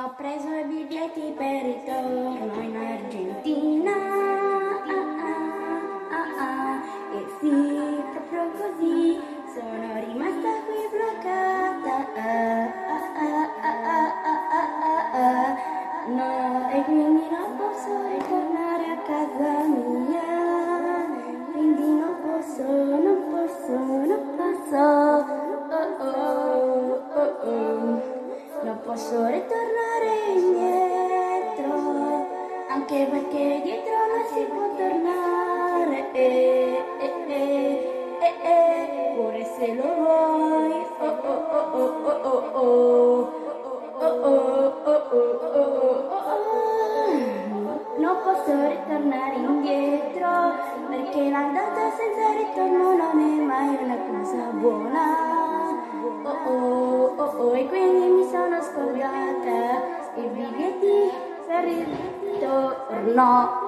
Ho preso i biglietti per il ritorno in Argentina. Ah, ah, ah, ah, e sì, proprio così sono rimasta qui bloccata. No, e quindi non posso ritornare a casa mia. Quindi non posso, non posso, non posso. Oh, oh, oh, oh. Non posso ritornare anche perché dietro non si può tornare. Eh, eh, eh, eh, eh, pure se lo vuoi. Oh, oh, oh, oh, oh, oh, oh. Oh, oh, oh, oh, oh, oh, oh, oh. Non posso ritornare indietro, perché l'andata senza ritorno non è mai una cosa buona. Oh oh, oh oh, e quindi mi sono scordata i biglietti per il ritorno.